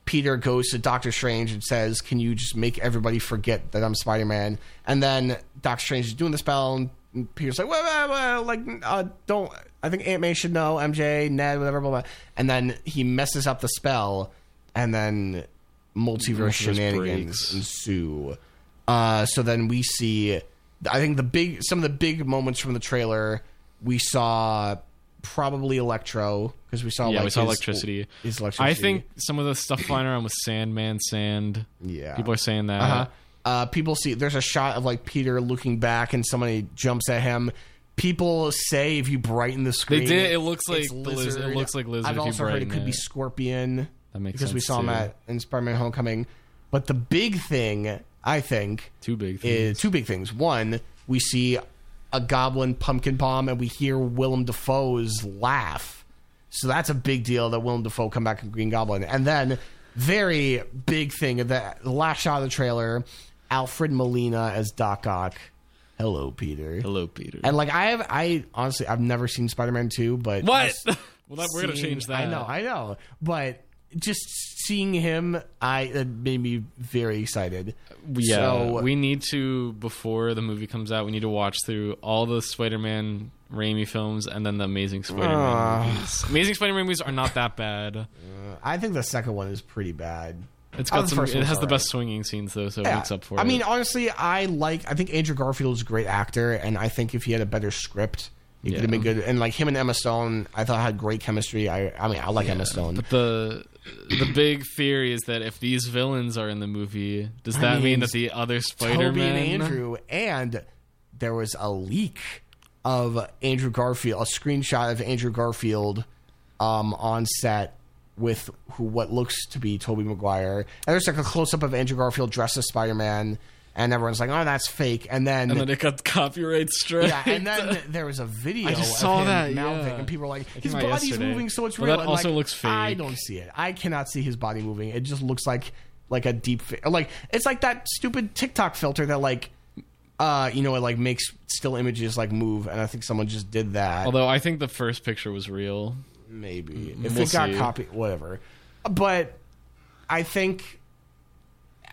Peter goes to Doctor Strange and says, "Can you just make everybody forget that I'm Spider-Man?" And then Doctor Strange is doing the spell, and Peter's like, well, well, well like, uh, don't. I think Aunt May should know. MJ, Ned, whatever, blah blah. And then he messes up the spell, and then multiverse, Multiverse shenanigans breaks. ensue. Uh, so then we see. I think the big, some of the big moments from the trailer. We saw probably Electro because we saw yeah, like we saw his- electricity. His I think some of the stuff flying around with Sandman sand. Yeah. People are saying that. Uh-huh. Uh, people see there's a shot of like Peter looking back and somebody jumps at him. People say if you brighten the screen, They did. It looks like lizard. It looks like lizard. I've also heard it could be. Scorpion That makes sense. because we sense, saw him at in Spider-Man: Homecoming. But the big thing, I think, Two big things. is two big things. One, we see a goblin pumpkin bomb and we hear Willem Dafoe's laugh. So that's a big deal that Willem Dafoe come back in Green Goblin. And then very big thing that the last shot of the trailer, Alfred Molina as Doc Ock. Hello, Peter. Hello, Peter. And like I have, I honestly I've never seen Spider Man two, but what? well, that, we're gonna change that. I know, I know, but just seeing him, I it made me very excited. Yeah, So- we need to before the movie comes out. We need to watch through all the Spider-Man Raimi films and then the Amazing Spider-Man Ah. movies. Amazing Spider-Man movies are not that bad. I think the second one is pretty bad. It's Oh, got the some. It has the alright. best swinging scenes though, so it makes up for I it. mean, honestly, I like. I think Andrew Garfield is a great actor, and I think if he had a better script, he could have been good. And like him and Emma Stone, I thought had great chemistry. I, I mean, I like Emma Stone. But the the big theory is that if these villains are in the movie, does I that mean, mean, that the other Spider-Man Tobey and Andrew, and there was a leak of Andrew Garfield, a screenshot of Andrew Garfield um, on set with who what looks to be Tobey Maguire. And there's like a close up of Andrew Garfield dressed as Spider Man, and everyone's like, "Oh, that's fake." And then. and then it got copyright strike. yeah, and then there was a video. I just of saw him that, mouthing, yeah. and people were like, "His body's yesterday. moving, so it's real." that And, also like, looks fake. I don't see it. I cannot see his body moving. It just looks like like a deep, fa- like it's like that stupid TikTok filter that like, uh, you know, it like makes still images like move, and I think someone just did that. Although I think the first picture was real. Maybe if We'll it got copied, whatever. But I think.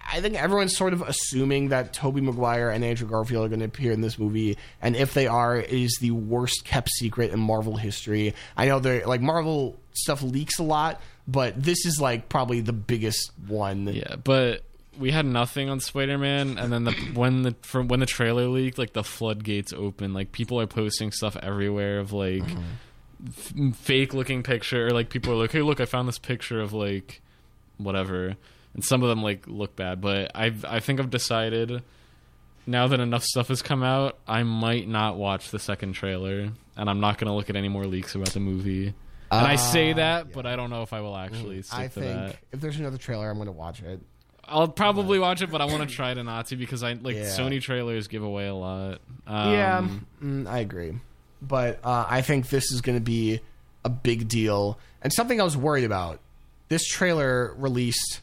I think everyone's sort of assuming that Tobey Maguire and Andrew Garfield are going to appear in this movie, and if they are, it is the worst kept secret in Marvel history. I know they're like Marvel stuff leaks a lot, but this is like probably the biggest one. Yeah, but we had nothing on Spider-Man, and then the when the from when the trailer leaked, like the floodgates open. Like people are posting stuff everywhere of like mm-hmm. f- fake-looking picture, or like people are like, "Hey, look, I found this picture of like whatever," and some of them like look bad. But I I think I've decided now that enough stuff has come out, I might not watch the second trailer, and I'm not gonna look at any more leaks about the movie. And I say Ah, that, but I don't know if I will actually stick I to think that. if there's another trailer, I'm going to watch it. I'll probably watch it, but I want to try to not to because I like Yeah. Sony trailers give away a lot. Um, yeah, mm, I agree. But uh, I think this is going to be a big deal and something I was worried about. This trailer released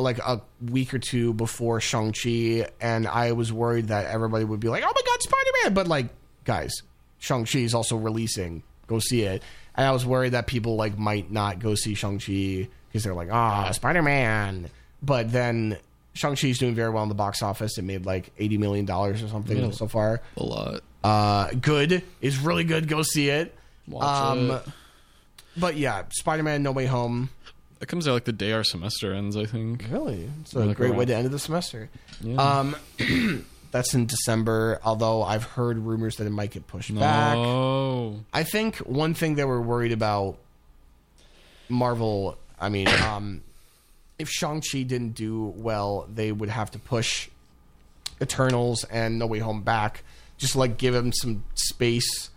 like a week or two before Shang Chi, and I was worried that everybody would be like, "Oh my god, Spider Man!" But like, guys, Shang Chi is also releasing. Go see it. And I was worried that people like might not go see Shang Chi because they're like, "Ah, Spider Man." But then Shang Chi's doing very well in the box office. It made like eighty million dollars or something Yeah. so far. a lot. Uh, good is really good. Go see it. Watch it. But yeah, Spider Man No Way Home. It comes out like the day our semester ends. I think. Really, it's a Like great way to end the semester. Yeah. Um, that's in December. Although I've heard rumors that it might get pushed back. No. I think one thing that we're worried about Marvel. I mean, um, if Shang Chi didn't do well, they would have to push Eternals and No Way Home back, just like give them some space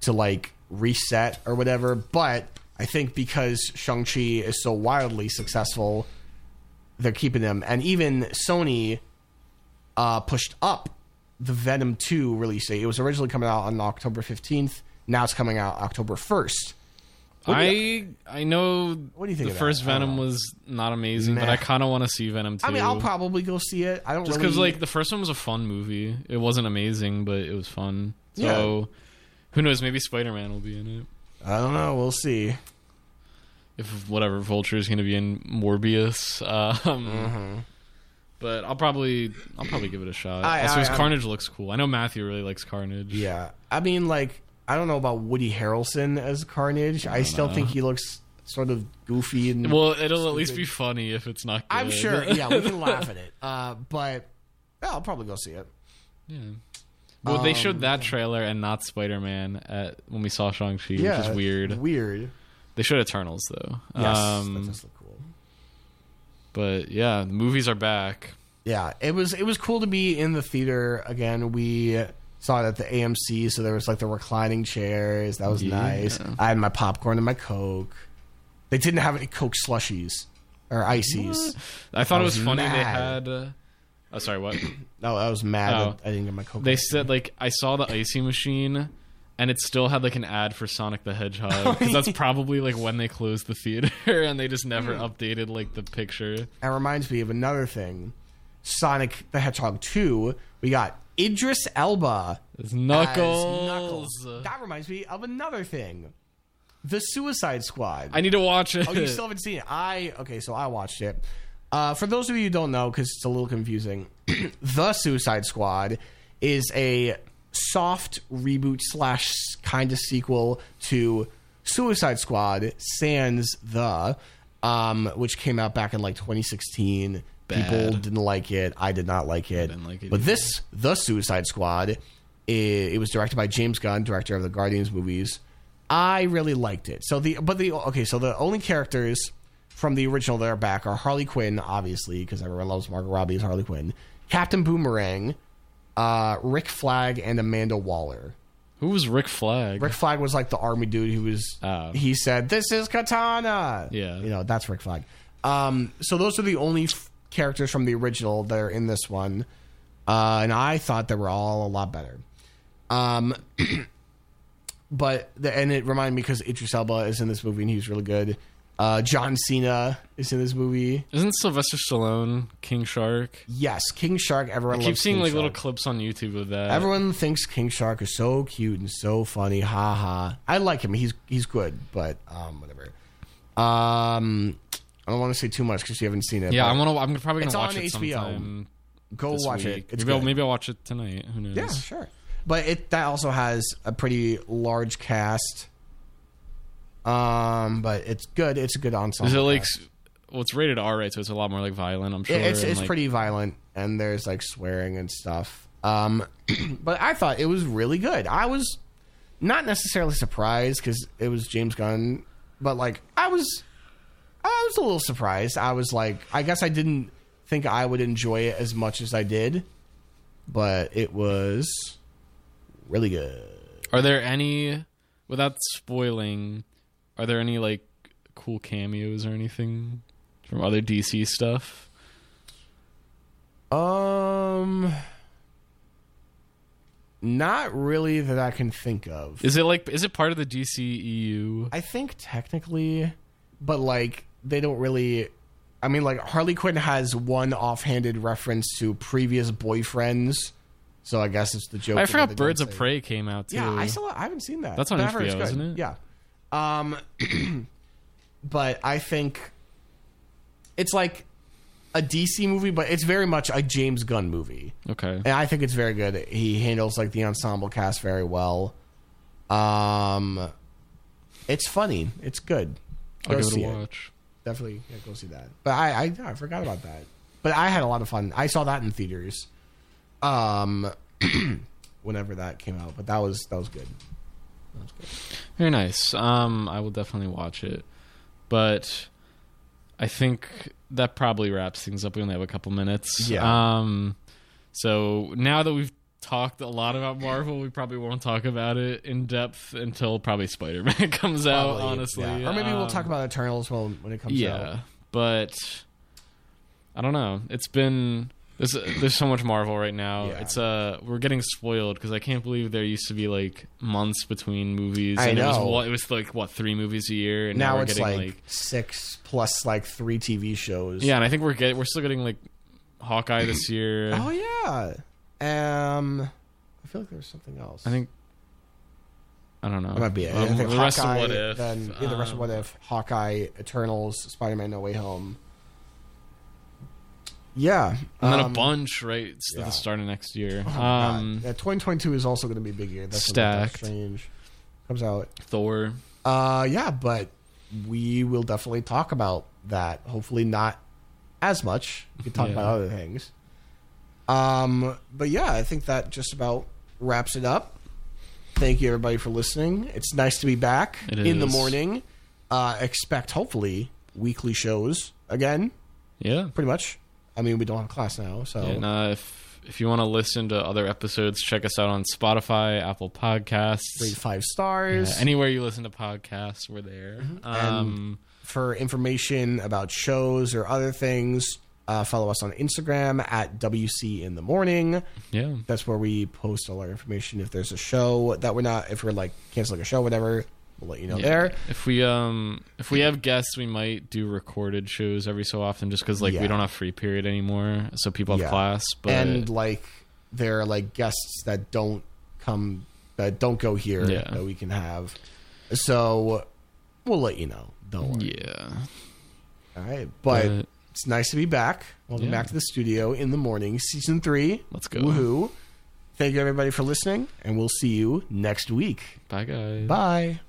to like reset or whatever. But I think because Shang Chi is so wildly successful, they're keeping them, and even Sony uh, pushed up the Venom 2 release date. It was originally coming out on October 15th. Now it's coming out October 1st. What do you- I I know. What do you think The first? I Venom was not amazing, but I kind of want to see Venom 2. I mean, I'll probably go see it. I don't just really because like the first one was a fun movie. It wasn't amazing, but it was fun. So who knows? Maybe Spider Man will be in it. I don't know. We'll see. If whatever Vulture is going to be in Morbius. Um, Mm-hmm. but I'll probably I'll probably give it a shot. I- also, I- I'm- Carnage looks cool. I know Matthew really likes Carnage. Yeah, I mean, like, I don't know about Woody Harrelson as Carnage. I, still know. think he looks sort of goofy and. Well, it'll at least be funny if it's not. Good. I'm sure. Yeah, we can laugh at it. Uh, but yeah, I'll probably go see it. Yeah. Well, they Um, showed that trailer and not Spider Man at when we saw Shang Chi, Yeah, which is weird. Weird. They showed Eternals though. Yes, um, that does look cool. but yeah, the movies are back. Yeah, it was it was cool to be in the theater again. We saw it at the AMC, so there was like the reclining chairs. That was Yeah. nice. I had my popcorn and my Coke. They didn't have any Coke slushies or ices. I thought I it was was funny they had. Uh, oh, sorry, what? No, I was mad Oh. I didn't get my Coke. they said like I saw the icy machine, and it still had like an ad for Sonic the Hedgehog because that's probably like when they closed the theater, and they just never Hmm. updated like the picture. That reminds me of another thing. Sonic the Hedgehog 2, we got Idris Elba as Knuckles. Knuckles. That reminds me of another thing. The Suicide Squad. I need to watch it. oh, you still haven't seen it. I okay, so I watched it. Uh, for those of you who don't know, because it's a little confusing, the Suicide Squad is a soft reboot slash kind of sequel to Suicide Squad Sans the, um, which came out back in like 2016. People didn't like it. I did not like it. didn't like it but either. this, the Suicide Squad, it, it was directed by James Gunn, director of the Guardians movies. I really liked it. So the but the okay, so the only characters from the original that are back are Harley Quinn, obviously, because everyone loves Margot Robbie as Harley Quinn, Captain Boomerang, uh, Rick Flag, and Amanda Waller. Who was Rick Flag? Rick Flag was like the army dude who was. Oh. He said, "This is Katana." Yeah. you know that's Rick Flag. Um, so those are the only f- characters from the original that are in this one, uh, and I thought they were all a lot better. Um, but the, and it reminded me because Idris Elba is in this movie and he's really good. Uh, John Cena is in this movie. Isn't Sylvester Stallone King Shark? Yes, King Shark. Everyone I keep seeing King like little clips on YouTube of that. Everyone thinks King Shark is so cute and so funny. Ha ha. I like him. He's he's good, but um, whatever. Um, I don't want to say too much because you haven't seen it. yeah, I'm gonna. I'm probably gonna watch on it HBO. sometime. go watch week. it. It's maybe, I'll, maybe I'll watch it tonight. Who knows? Yeah, sure. But it that also has a pretty large cast. Um, but it's good. It's a good ensemble. Is it like? cast. Well, it's rated R, right? So it's a lot more like violent. I'm sure. It's it's like- pretty violent and there's like swearing and stuff. Um, but I thought it was really good. I was not necessarily surprised because it was James Gunn, but like I was, I was a little surprised. I was like, I guess I didn't think I would enjoy it as much as I did, but it was really good. Are there any, without spoiling, are there any like cool cameos or anything from other DC stuff? Um, not really that I can think of. Is it like? Is it part of the DCEU? I think technically, but like they don't really. I mean, like Harley Quinn has one offhanded reference to previous boyfriends, so I guess it's the joke. I forgot Birds of. Prey came out too. Yeah, I still I haven't seen that. That's on But HBO, isn't it? Yeah. Um, but I think it's like a DC movie, but it's very much a James Gunn movie. Okay. And I think it's very good. He handles like the ensemble cast very well. Um, it's funny. It's good. I'll Go give it see a it. Definitely yeah, go see that. But I, I I forgot about that. But I had a lot of fun. I saw that in theaters. Um, whenever that came out. But that was that was good. That was good. Very nice. Um, I will definitely watch it, but I think that probably wraps things up. We only have a couple minutes. Yeah. Um, so now that we've talked a lot about Marvel, we probably won't talk about it in depth until probably Spider Man comes out. Probably, Honestly, yeah. or maybe we'll Um, talk about Eternals when when it comes yeah, out. Yeah, but I don't know. It's been there's there's so much Marvel right now. Yeah. It's uh we're getting spoiled because I can't believe there used to be like months between movies. I and It was, know. what, it was like what three movies a year, and now, Now we're it's getting like, like, six plus like three TV shows. yeah, and I think we're getting we're still getting like Hawkeye this year. Oh yeah. Um, I feel like there was something else. I think I don't know. That might be it. Um, I think the rest of what if? Then yeah, the rest of what um, if Hawkeye, Eternals, Spider Man No Way Home. Yeah, and then a um, bunch right at yeah. the start of next year. oh um, yeah, 2022 is also going to be a big year. That's gonna be Doctor Stacked. Strange comes out. Thor. Uh, yeah, but we will definitely talk about that. Hopefully, not as much. We can talk Yeah. about other things. Um, but yeah, I think that just about wraps it up. Thank you, everybody, for listening. It's nice to be back It in the morning. Uh, expect hopefully weekly shows again. Yeah. Pretty much. I mean, we don't have class now, so And uh, if if you want to listen to other episodes, check us out on Spotify, Apple Podcasts, rate five stars. yeah, anywhere you listen to podcasts. We're there. Um, for information about shows or other things, uh, follow us on Instagram at WC in the morning. yeah, That's where we post all our information. If there's a show that we're not, if we're like canceling a show, whatever, we'll let you know Yeah. there. If we um if we have guests, we might do recorded shows every so often, just because like Yeah. we don't have free period anymore, so people have Yeah. class. But and like there are like guests that don't come, that don't go here Yeah. that we can have. So we'll let you know. Don't worry. yeah, All right, but, But- it's nice to be back. Welcome Yeah. back to the studio in the morning, season three. Let's go. Woohoo! Thank you everybody for listening, and we'll see you next week. bye guys. Bye.